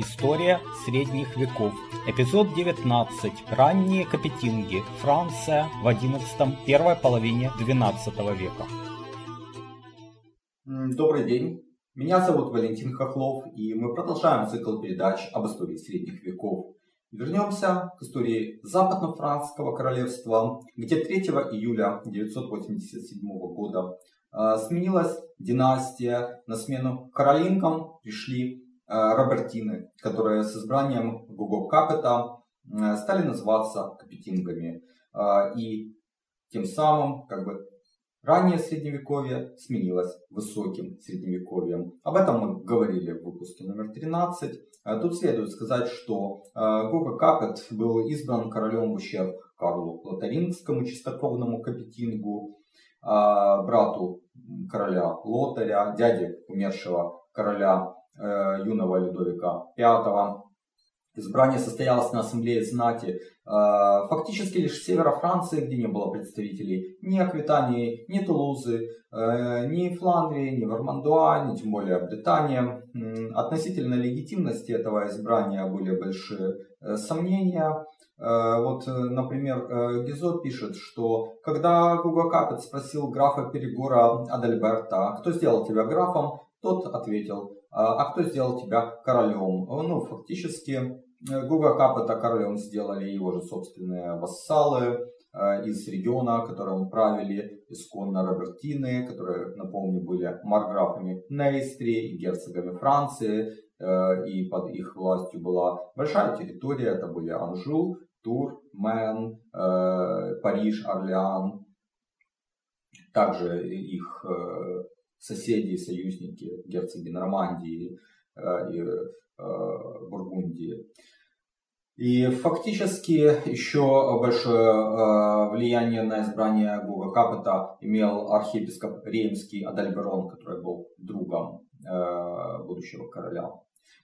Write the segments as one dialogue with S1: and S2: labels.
S1: История средних веков. Эпизод 19. Ранние Капетинги. Франция в 11 первой половине 12 века.
S2: Добрый день. Меня зовут Валентин Хохлов, и мы продолжаем цикл передач об истории средних веков. Вернемся к истории Западно-Французского королевства, где 3 июля 987 года э, сменилась династия, на смену Каролинкам пришли Робертины, которые с избранием Гуго Капета э, стали называться Капетингами. И тем самым как бы Раннее средневековье сменилось высоким средневековьем. Об этом мы говорили в выпуске номер 13. Тут следует сказать, что Гуго Капет был избран королем в ущерб Карлу Лотарингскому, чистокровному Капетингу, брату короля Лотаря, дяде умершего короля э, юного Людовика V. Избрание состоялось на ассамблее знати э, фактически лишь севера Франции, где не было представителей ни Аквитании, ни Тулузы, э, ни Фландрии, ни Вармандуа, ни тем более Британия. Относительно легитимности этого избрания были большие сомнения. Э, вот, э, например, э, Гизо пишет, что когда Гуго Капет спросил графа Перегора Адальберта, кто сделал тебя графом, тот ответил, а кто сделал тебя королем? Ну, фактически, Гуго Капета королем сделали его же собственные вассалы из региона, которым правили исконно Робертины, которые, напомню, были марграфами Нейстри и герцогами Франции, и под их властью была большая территория, это были Анжу, Тур, Мен, э, Париж, Орлеан, также их э, соседи и союзники, герцоги Нормандии э, и Бургундии. И фактически еще большое влияние на избрание Гуга Капета имел архиепископ Реймский Адальберон, который был другом будущего короля.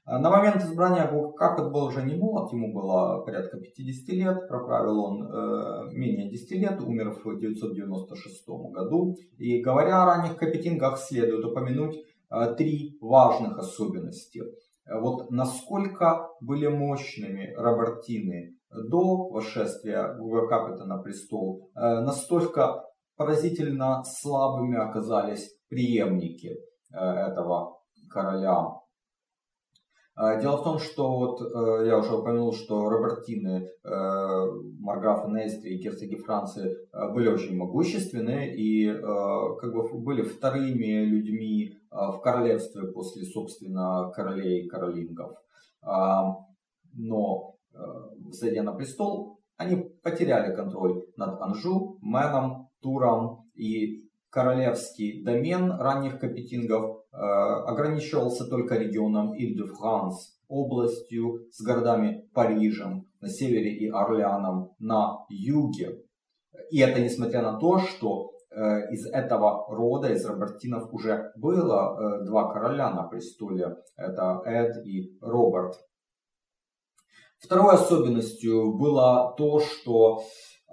S2: А на момент избрания Капет был уже не молод, ему было порядка 50 лет, проправил он э, менее 10 лет, умер в 996 году. И говоря о ранних капетингах, следует упомянуть э, три важных особенности. Вот насколько были мощными Робертины до восшествия Гуга Капета на престол, э, настолько поразительно слабыми оказались преемники э, этого короля. А, дело в том, что вот э, я уже упомянул, что Робертины, э, Марграфы Нестри и герцоги Франции э, были очень могущественны и как бы были вторыми людьми в королевстве после, собственно, королей и королингов. А, но, зайдя на престол, они потеряли контроль над Анжу, Меном, Туром и королевский домен ранних капетингов Э, ограничивался только регионом Иль-де-Франс, областью с городами Парижем на севере и Орлеаном на юге. И это несмотря на то, что э, из этого рода, из Робертинов уже было э, два короля на престоле. Это Эд и Роберт. Второй особенностью было то, что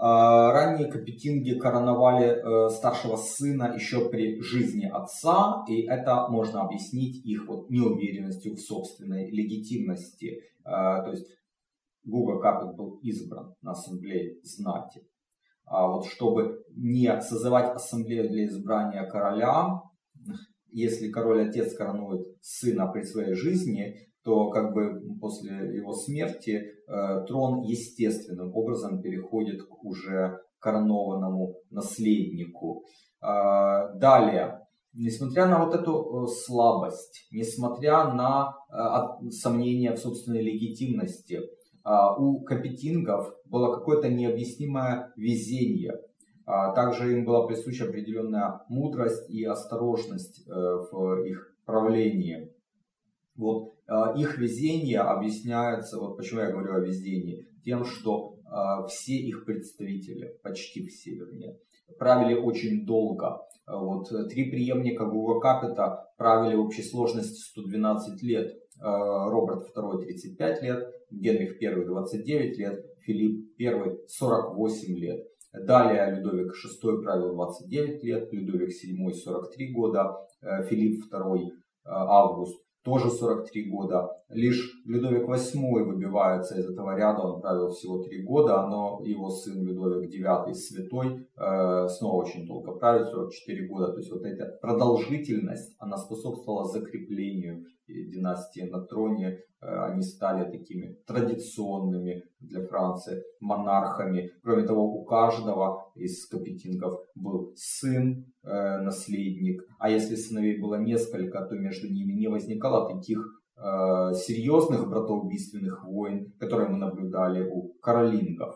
S2: ранние капетинги короновали э, старшего сына еще при жизни отца, и это можно объяснить их вот неуверенностью в собственной легитимности. А, то есть Гуга Капет был избран на ассамблее знати. А вот чтобы не созывать ассамблею для избрания короля, если король-отец коронует сына при своей жизни, то как бы после его смерти э, трон естественным образом переходит к уже коронованному наследнику. Э, далее, несмотря на вот эту э, слабость, несмотря на э, сомнения в собственной легитимности, э, у капетингов было какое-то необъяснимое везение. А также им была присуща определенная мудрость и осторожность в их правлении. Вот а, их везение объясняется, вот почему я говорю о везении, тем, что а, все их представители, почти все вернее, правили очень долго. Вот, три преемника Гуга Капета правили в общей сложности 112 лет. Роберт II 35 лет, Генрих I 29 лет, Филипп I 48 лет. Далее Людовик VI правил 29 лет, Людовик VII 43 года, Филипп II Август тоже 43 года. Лишь Людовик VIII выбивается из этого ряда, он правил всего 3 года, но его сын Людовик IX Святой э, снова очень долго правит, 44 года. То есть вот эта продолжительность, она способствовала закреплению династии на троне. Э, они стали такими традиционными для Франции монархами. Кроме того, у каждого из капетингов был сын, э, наследник. А если сыновей было несколько, то между ними не возникало таких серьезных братоубийственных войн, которые мы наблюдали у каролингов.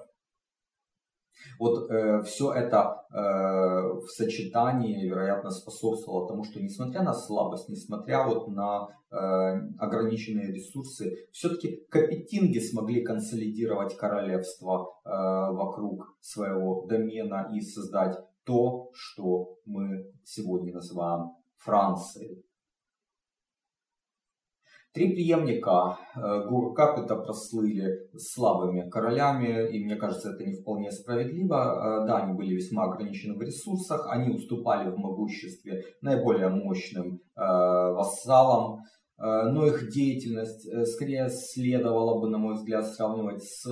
S2: Вот э, все это э, в сочетании, вероятно, способствовало тому, что несмотря на слабость, несмотря вот на э, ограниченные ресурсы, все-таки капетинги смогли консолидировать королевство э, вокруг своего домена и создать то, что мы сегодня называем Францией. Три преемника э, Гур Капита прослыли слабыми королями, и мне кажется, это не вполне справедливо. Э, да, они были весьма ограничены в ресурсах, они уступали в могуществе наиболее мощным э, вассалам, но их деятельность скорее следовало бы, на мой взгляд, сравнивать с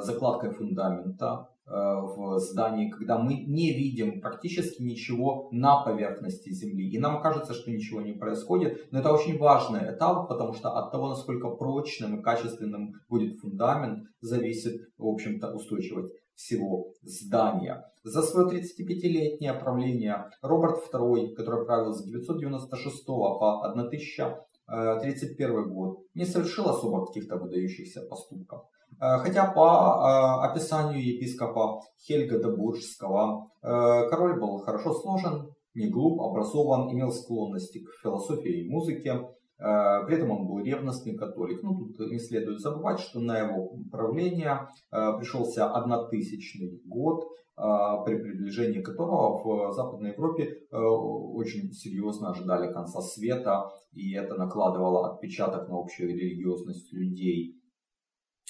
S2: закладкой фундамента в здании, когда мы не видим практически ничего на поверхности Земли. И нам кажется, что ничего не происходит. Но это очень важный этап, потому что от того, насколько прочным и качественным будет фундамент, зависит, в общем-то, устойчивость всего здания. За свое 35-летнее правление Роберт II, который правил с 996 по 1031 год, не совершил особо каких-то выдающихся поступков. Э, хотя по э, описанию епископа Хельга де Буржского э, король был хорошо сложен, не глуп, образован, имел склонности к философии и музыке, при этом он был ревностный католик. Ну, тут не следует забывать, что на его правление пришелся однотысячный год, при приближении которого в Западной Европе очень серьезно ожидали конца света, и это накладывало отпечаток на общую религиозность людей.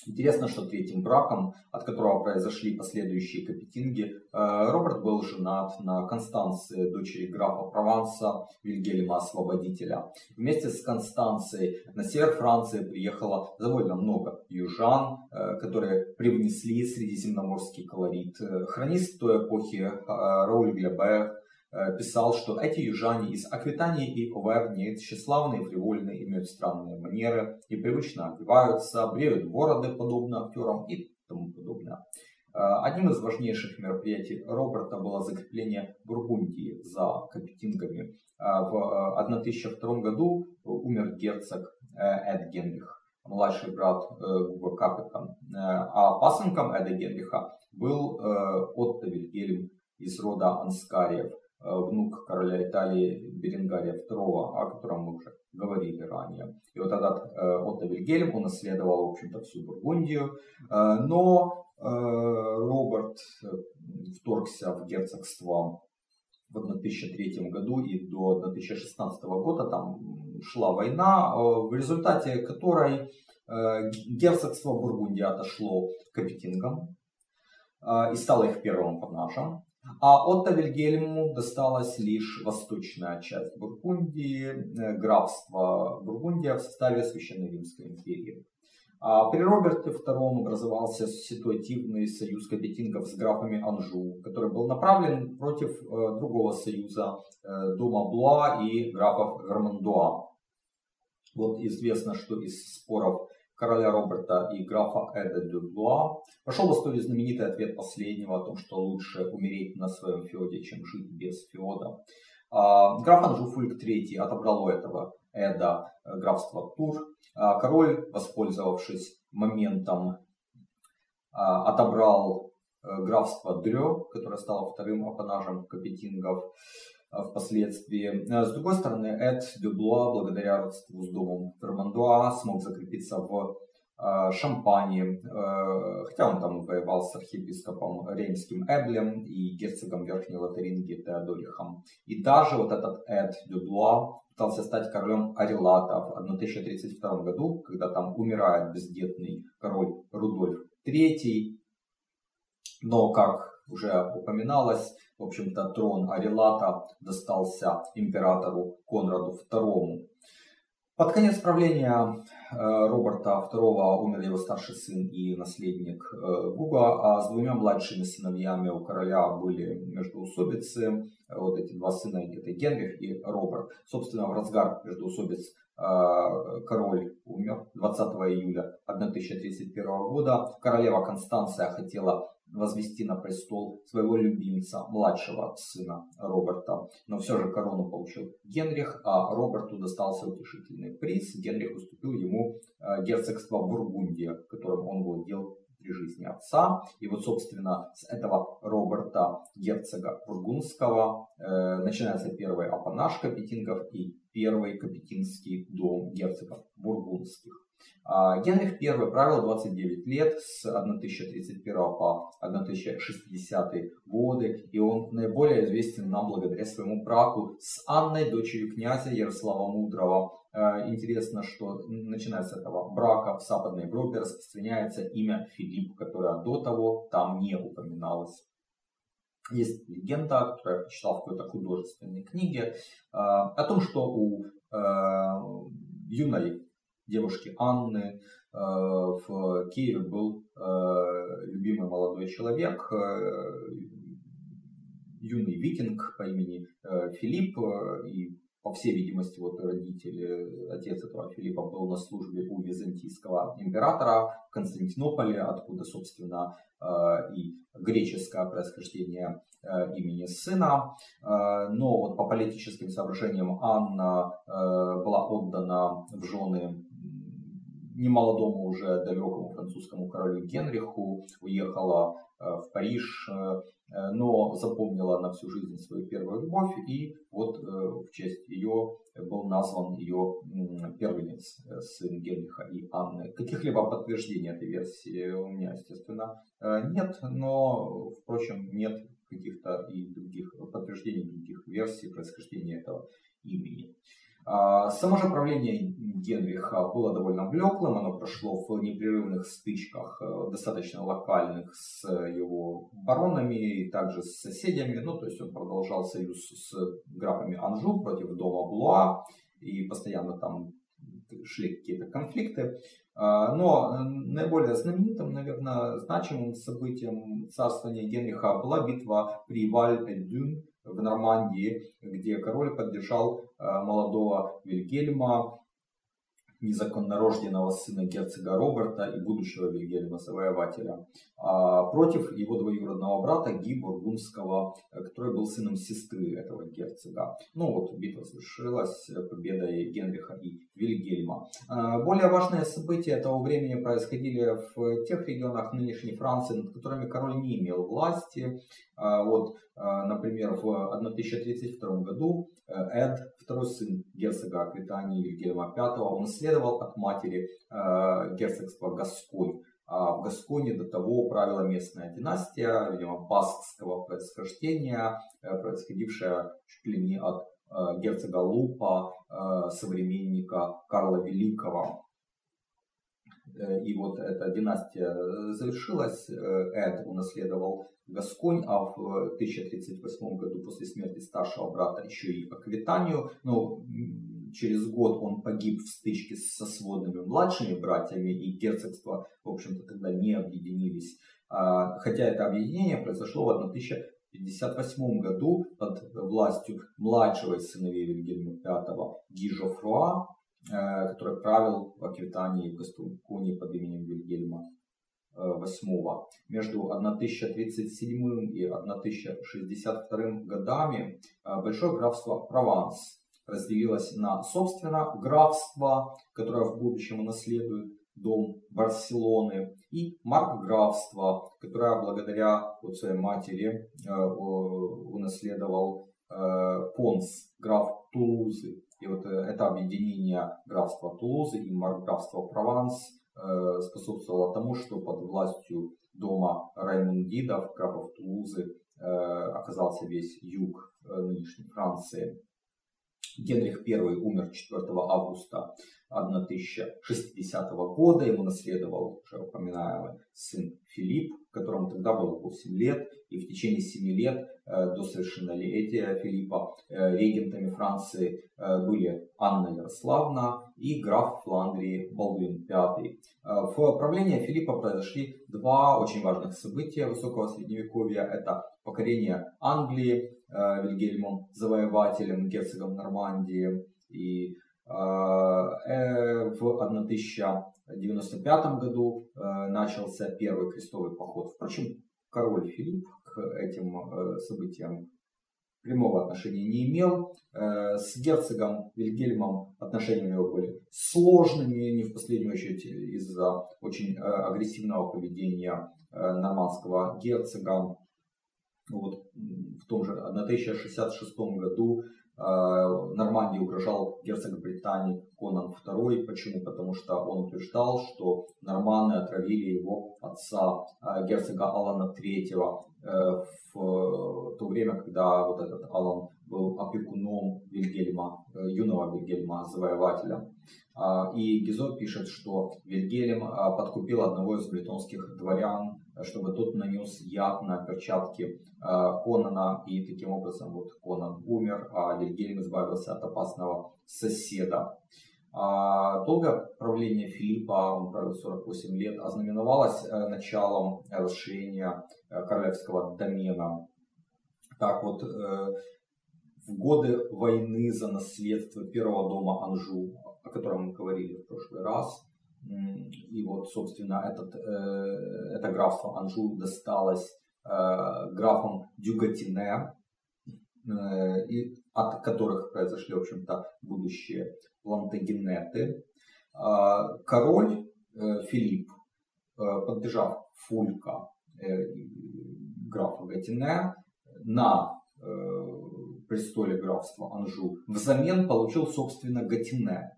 S2: Интересно, что третьим браком, от которого произошли последующие капетинги, э, Роберт был женат на Констанции, дочери графа Прованса Вильгельма Освободителя. Вместе с Констанцией на север Франции приехало довольно много южан, э, которые привнесли средиземноморский колорит. Э, хронист той эпохи Рауль Глебер Э, писал, что эти южане из Аквитании и Оверни тщеславные, фривольные, имеют странные манеры, непривычно одеваются, бреют бороды, подобно актерам и тому подобное. Э, одним из важнейших мероприятий Роберта было закрепление Бургундии за капетингами. Э, в 1002 году умер герцог Эд Генрих, младший брат Гуга Капета, а пасынком Эда Генриха был Отто Вильгельм из рода Анскариев. Э, внук короля Италии Беренгария II, о котором мы уже говорили ранее. И вот этот э, Отто Вильгельм, он наследовал, в общем-то, всю Бургундию, э, но Роберт вторгся в герцогство в 1003 году и до 1016 года там шла война, в результате которой герцогство Бургундия отошло к капетингам и стало их первым панажем. А Отто Вильгельму досталась лишь восточная часть Бургундии, э, графство Бургундия в составе Священной Римской империи. А при Роберте II образовался ситуативный союз капетингов с графами Анжу, который был направлен против э, другого союза э, дома Блуа и графов Гармандуа. Вот известно, что из споров короля Роберта и графа Эда Дюблуа, пошел в историю знаменитый ответ последнего о том, что лучше умереть на своем феоде, чем жить без феода. А, граф Анжуфульк III отобрал у этого Эда э, графство Тур. А, король, воспользовавшись моментом, а, отобрал э, графство Дрё, которое стало вторым апанажем капетингов впоследствии. Э, с другой стороны, Эд Дюблуа, благодаря родству с домом Фермандуа, смог закрепиться в Шампании, э, хотя он там воевал с архиепископом Реймским Эблем и герцогом Верхней Лотарингии Теодорихом. И даже вот этот Эд Дюблуа пытался стать королем Арилата в 1032 году, когда там умирает бездетный король Рудольф III. Но, как уже упоминалось, в общем-то, трон Арилата достался императору Конраду II. Под конец правления э, Роберта II умер его старший сын и наследник э, Гуга, а с двумя младшими сыновьями у короля были междоусобицы. Вот эти два сына, это Генрих и Роберт. Собственно, в разгар междоусобиц э, король умер 20 июля 1031 года. Королева Констанция хотела возвести на престол своего любимца, младшего сына Роберта. Но все же корону получил Генрих, а Роберту достался утешительный приз. Генрих уступил ему э, герцогство Бургундия, которым он владел при жизни отца. И вот, собственно, с этого Роберта, герцога Бургундского, э, начинается первый апанаж Капетингов и первый Капетинский дом герцогов Бургундских. А, Генрих I правил 29 лет с 1031 по 1060 годы, и он наиболее известен нам благодаря своему браку с Анной, дочерью князя Ярослава Мудрого. А, интересно, что начиная с этого брака в Западной Европе распространяется имя Филипп, которое до того там не упоминалось. Есть легенда, которую я прочитал в какой-то художественной книге, а, о том, что у юной девушки Анны э, в Киеве был э, любимый молодой человек, э, юный викинг по имени Филипп, и по всей видимости, вот родители, отец этого Филиппа был на службе у византийского императора в Константинополе, откуда, собственно, и греческое происхождение имени сына. Но вот по политическим соображениям Анна была отдана в жены немолодому уже далекому французскому королю Генриху, уехала э, в Париж, э, но запомнила на всю жизнь свою первую любовь, и вот э, в честь ее был назван ее первенец, сын Генриха и Анны. Каких-либо подтверждений этой версии у меня, естественно, нет, но, впрочем, нет каких-то и других подтверждений других версий происхождения этого имени. А, само же правление Генриха было довольно блеклым, оно прошло в непрерывных стычках, э, достаточно локальных с его баронами и также с соседями. Ну, то есть он продолжал союз с графами Анжу против дома Блуа, и постоянно там шли какие-то конфликты. А, но наиболее знаменитым, наверное, значимым событием царствования Генриха была битва при Валь-Эдюн, в Нормандии, где король поддержал э, молодого Вильгельма, незаконнорожденного сына герцога Роберта и будущего Вильгельма Завоевателя, а против его двоюродного брата Ги Бургундского, который был сыном сестры этого герцога. Ну вот, битва завершилась победой Генриха и Вильгельма. Более важные события того времени происходили в тех регионах нынешней Франции, над которыми король не имел власти. Вот, например, в 1032 году э, Эд, второй сын герцога Аквитании Вильгельма V, он наследовал от матери э, герцогства Гасконь. А в Гасконе до того правила местная династия, видимо, баскского происхождения, э, происходившая чуть ли не от герцога Лупа, современника Карла Великого. И вот эта династия завершилась, Эд унаследовал Гасконь, а в 1038 году после смерти старшего брата еще и Аквитанию. Но через год он погиб в стычке со сводными младшими братьями, и герцогства, в общем-то, тогда не объединились. А, хотя это объединение произошло в 1058 году под властью младшего из сыновей Вильгельма V Гижо Фруа, э, который правил в Аквитании в Гасконии под именем Вильгельма VIII. Между 1037 и 1062 годами э, большое графство Прованс разделилось на, собственно, графство, которое в будущем унаследует дом Барселоны, и маркграфство, которое благодаря вот своей матери э, унаследовал э, Понс, граф Тулузы. И вот это объединение графства Тулузы и маркграфства Прованс способствовало тому, что под властью дома Раймундидов, графов Тулузы, э, оказался весь юг э, нынешней Франции. Генрих I умер 4 августа 1060 года. Ему наследовал уже упоминаемый сын Филипп, которому тогда было 8 лет. И в течение 7 лет э, до совершеннолетия Филиппа э, регентами Франции э, были Анна Ярославна и граф Фландрии Балдуин V. В правлении Филиппа произошли два очень важных события высокого средневековья. Это покорение Англии Вильгельмом Завоевателем, герцогом Нормандии и в 1095 году начался первый крестовый поход. Впрочем, король Филипп к этим э, событиям прямого отношения не имел. Э, с герцогом Вильгельмом отношения у него были сложными, не в последнюю очередь из-за очень э, агрессивного поведения нормандского герцога. Вот в том же 1066 году Э, Нормандии угрожал герцог Британии Конан II. Почему? Потому что он утверждал, что норманы отравили его отца, э, герцога Алана III, э, в то время, когда вот этот Алан был опекуном Вильгельма, юного Вильгельма, завоевателя. А, и Гизо пишет, что Вильгельм подкупил одного из бретонских дворян чтобы тот нанес яд на перчатки э, Конана, и таким образом вот Конан умер, а Вильгельм избавился от опасного соседа. А, долгое правление Филиппа, он правил 48 лет, ознаменовалось э, началом расширения э, королевского домена. Так вот, в годы войны за наследство первого дома Анжу, о котором мы говорили в прошлый раз, и вот, собственно, этот, э, это графство Анжу досталось э, графам Дюгатине, э, и от которых произошли, в общем-то, будущие плантагенеты. Король Филипп, поддержав Фулька графа Гатине на престоле графства Анжу, взамен получил, собственно, Гатине.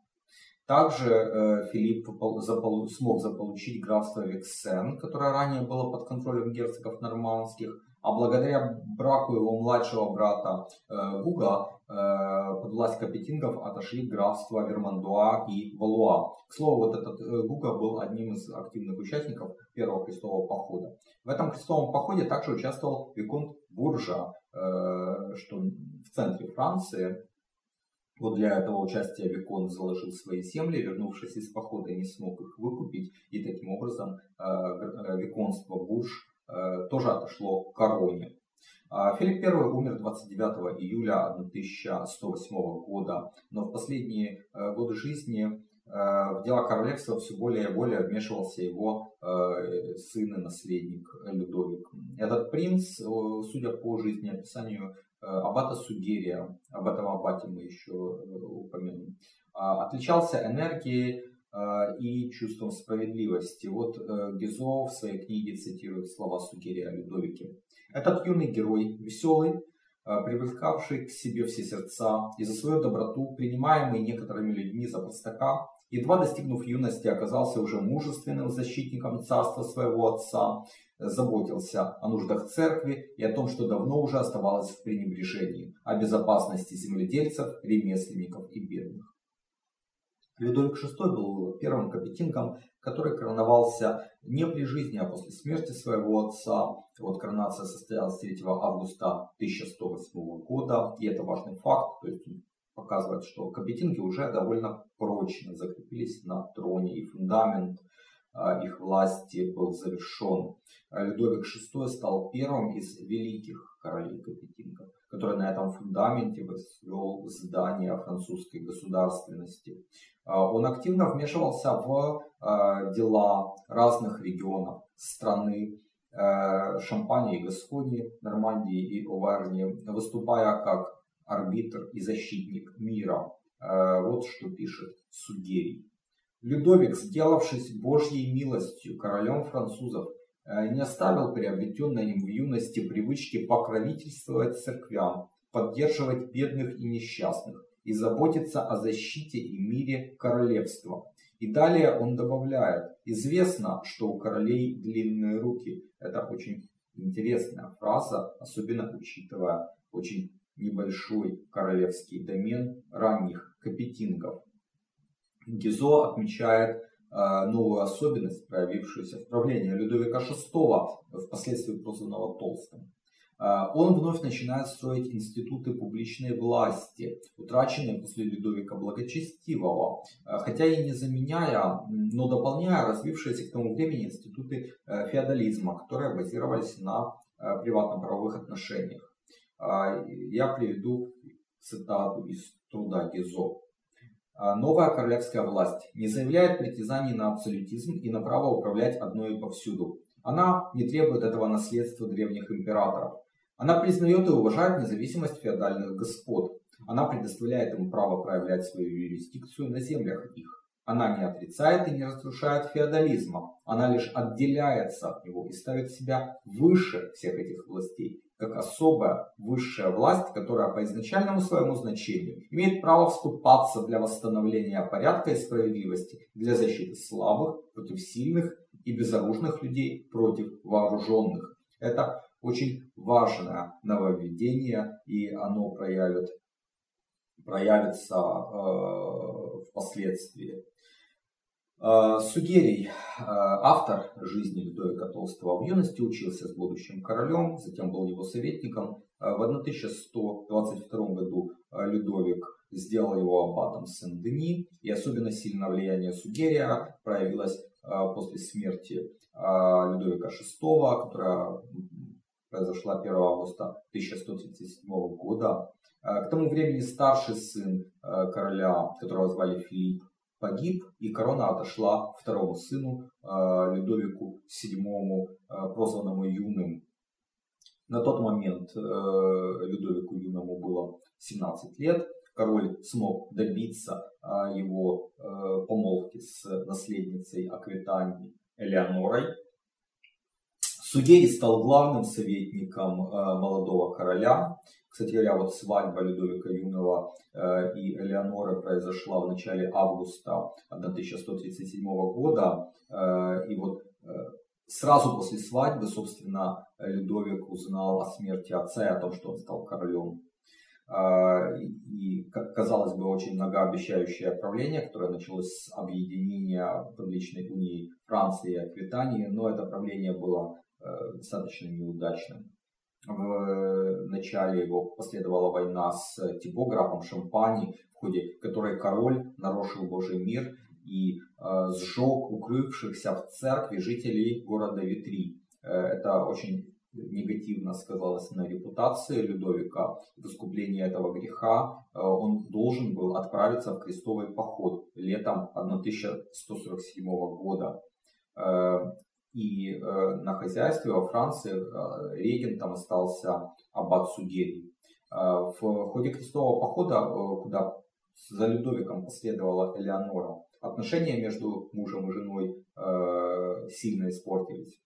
S2: Также э, Филипп смог заполучить графство Виксен, которое ранее было под контролем герцогов нормандских, а благодаря браку его младшего брата э, Гуга э, под власть капетингов отошли графства Вермандуа и Валуа. К слову, вот этот Гуга был одним из активных участников первого крестового похода. В этом крестовом походе также участвовал Виконт Буржа, что в центре Франции вот для этого участия Викон заложил свои земли, вернувшись из похода, не смог их выкупить, и таким образом э, э, виконство Буш э, тоже отошло к короне. А Филипп I умер 29 июля 1108 года, но в последние годы жизни в дела королевства все более и более вмешивался его сын и наследник Людовик. Этот принц, судя по жизнеописанию аббата Сугерия, об этом аббате мы еще э, упомянем, а, отличался энергией э, и чувством справедливости. Вот Гизо в своей книге цитирует слова Сугерия о Людовике. Этот юный герой, веселый, привлекавший к себе все сердца и за свою доброту, принимаемый некоторыми людьми за простака, едва достигнув юности, оказался уже мужественным защитником царства своего отца заботился о нуждах церкви и о том, что давно уже оставалось в пренебрежении, о безопасности земледельцев, ремесленников и бедных. Людовик VI был первым капетингом, который короновался не при жизни, а после смерти своего отца. Вот коронация состоялась 3 августа 1108 года, и это важный факт, то есть показывает, что капетинги уже довольно прочно закрепились на троне, и фундамент а, их власти был завершен. А Людовик VI стал первым из великих королей Капетингов, который на этом фундаменте возвел здание французской государственности. А, он активно вмешивался в дела разных регионов страны, Шампании Гаскони, Нормандии и Оварни, выступая как арбитр и защитник мира. Вот что пишет Сугерий. Людовик, сделавшись Божьей милостью королем французов, э, не оставил приобретенной им в юности привычки покровительствовать церквям, поддерживать бедных и несчастных и заботиться о защите и мире королевства. И далее он добавляет, известно, что у королей длинные руки. Это очень интересная фраза, особенно учитывая очень небольшой королевский домен ранних капетингов. Гизо отмечает а, новую особенность, проявившуюся в правлении Людовика VI, впоследствии прозванного Толстым. А, он вновь начинает строить институты публичной власти, утраченные после Людовика Благочестивого, а, хотя и не заменяя, но дополняя развившиеся к тому времени институты э, феодализма, которые базировались на э, приватно-правовых отношениях. Я приведу цитату из труда Гизо. Новая королевская власть не заявляет притязаний на абсолютизм и на право управлять одной и повсюду. Она не требует этого наследства древних императоров. Она признает и уважает независимость феодальных господ. Она предоставляет им право проявлять свою юрисдикцию на землях их. Она не отрицает и не разрушает феодализма. Она лишь отделяется от него и ставит себя выше всех этих властей, как особая высшая власть, которая по изначальному своему значению имеет право вступаться для восстановления порядка и справедливости, для защиты слабых против сильных и безоружных людей против вооруженных. Это очень важное нововведение, и оно проявит, проявится э, впоследствии. Э, Сугерий, э, автор жизни Людовика Толстого в юности, учился с будущим королем, затем был его советником. Э, в 1122 году Людовик сделал его аббатом Сен-Дени, и особенно сильное влияние Сугерия проявилось после смерти Людовика VI, которая произошла 1 августа 1137 года. К тому времени старший сын короля, которого звали Филипп, погиб, и корона отошла второму сыну Людовику VII, прозванному Юным. На тот момент Людовику Юному было 17 лет. Король смог добиться его помолвки с наследницей Аквитании Элеонорой, Сугерий стал главным советником э, молодого короля. Кстати говоря, вот свадьба Людовика Юного э, и Элеоноры произошла в начале августа 1137 года. Э, и вот сразу после свадьбы, собственно, Людовик узнал о смерти отца и о том, что он стал королем. И, казалось бы, очень многообещающее правление, которое началось с объединения публичной унии Франции и Аквитании, но это правление было Э, достаточно неудачным. В начале его последовала война с типографом Шампани, в ходе которой король нарушил Божий мир и э, сжег укрывшихся в церкви жителей города Витри. Э, это очень негативно сказалось на репутации Людовика. В искупление этого греха он должен был отправиться в крестовый поход летом 1147 года. И э, на хозяйстве во Франции э, регентом остался аббат Сугерий. Э, в ходе крестового похода, э, куда за Людовиком последовала Элеонора, отношения между мужем и женой э, сильно испортились.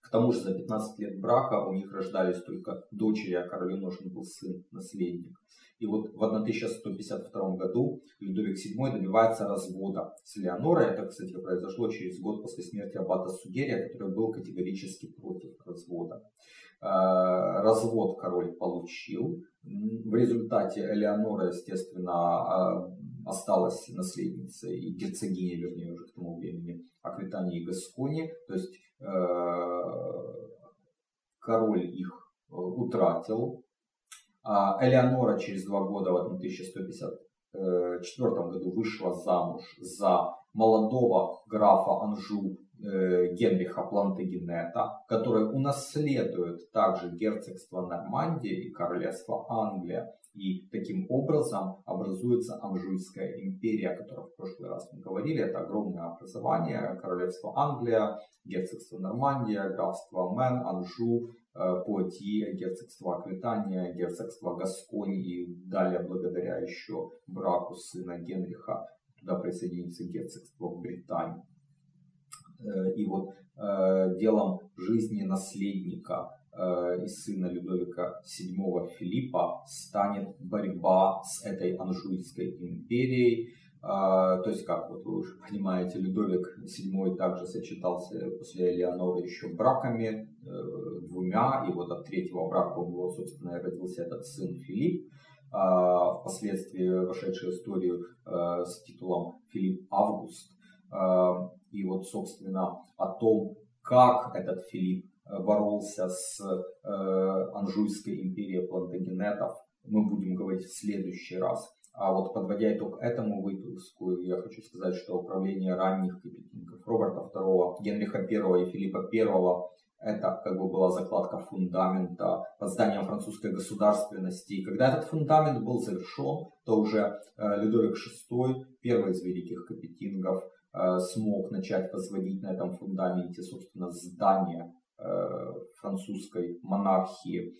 S2: К тому же за 15 лет брака у них рождались только дочери, а королю нужен был сын-наследник. И вот в 1152 году Людовик VII добивается развода с Леонорой. Это, кстати, произошло через год после смерти аббата Сугерия, который был категорически против развода. Э, развод король получил. В результате Элеонора, естественно, э, осталась наследницей и герцогиней, вернее, уже к тому времени, Аквитании и Гаскони. То есть э, король их утратил, Элеонора через два года, в 1154 году, вышла замуж за молодого графа Анжу. э, Генриха Плантагенета, который унаследует также герцогство Нормандия и королевство Англия. И таким образом образуется Анжуйская империя, о которой в прошлый раз мы говорили. Это огромное образование. Королевство Англия, герцогство Нормандия, графство Мен, Анжу, Э, Пуатье, герцогство Аквитания, герцогство Гаскони и далее благодаря еще браку сына Генриха туда присоединится герцогство Британии. Э, и вот э, делом жизни наследника и сына Людовика VII Филиппа станет борьба с этой Анжуйской империей. То есть, как вот вы уже понимаете, Людовик VII также сочетался после Элеоноры еще браками, э, двумя, и вот от третьего брака у него, собственно, родился этот сын Филипп, впоследствии вошедший в историю э, с титулом Филипп Август. И вот, собственно, о том, как этот Филипп э, боролся с Анжуйской империей плантагенетов, мы будем говорить в следующий раз. А вот подводя итог этому выпуску, я хочу сказать, что управление ранних капитингов Роберта II, Генриха I и Филиппа I это как бы была закладка фундамента под зданием французской государственности. И когда этот фундамент был завершен, то уже э, Людовик VI, первый из великих капетингов, э, смог начать возводить на этом фундаменте, собственно, здание э, французской монархии.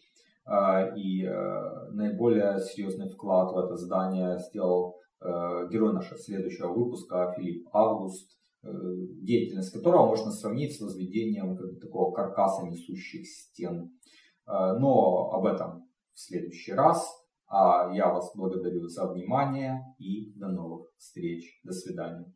S2: А, и э, наиболее серьезный вклад в это здание сделал э, герой нашего следующего выпуска Филипп Август, э, деятельность которого можно сравнить с возведением как бы, такого каркаса несущих стен. Но об этом в следующий раз. А я вас благодарю за внимание и до новых встреч. До свидания.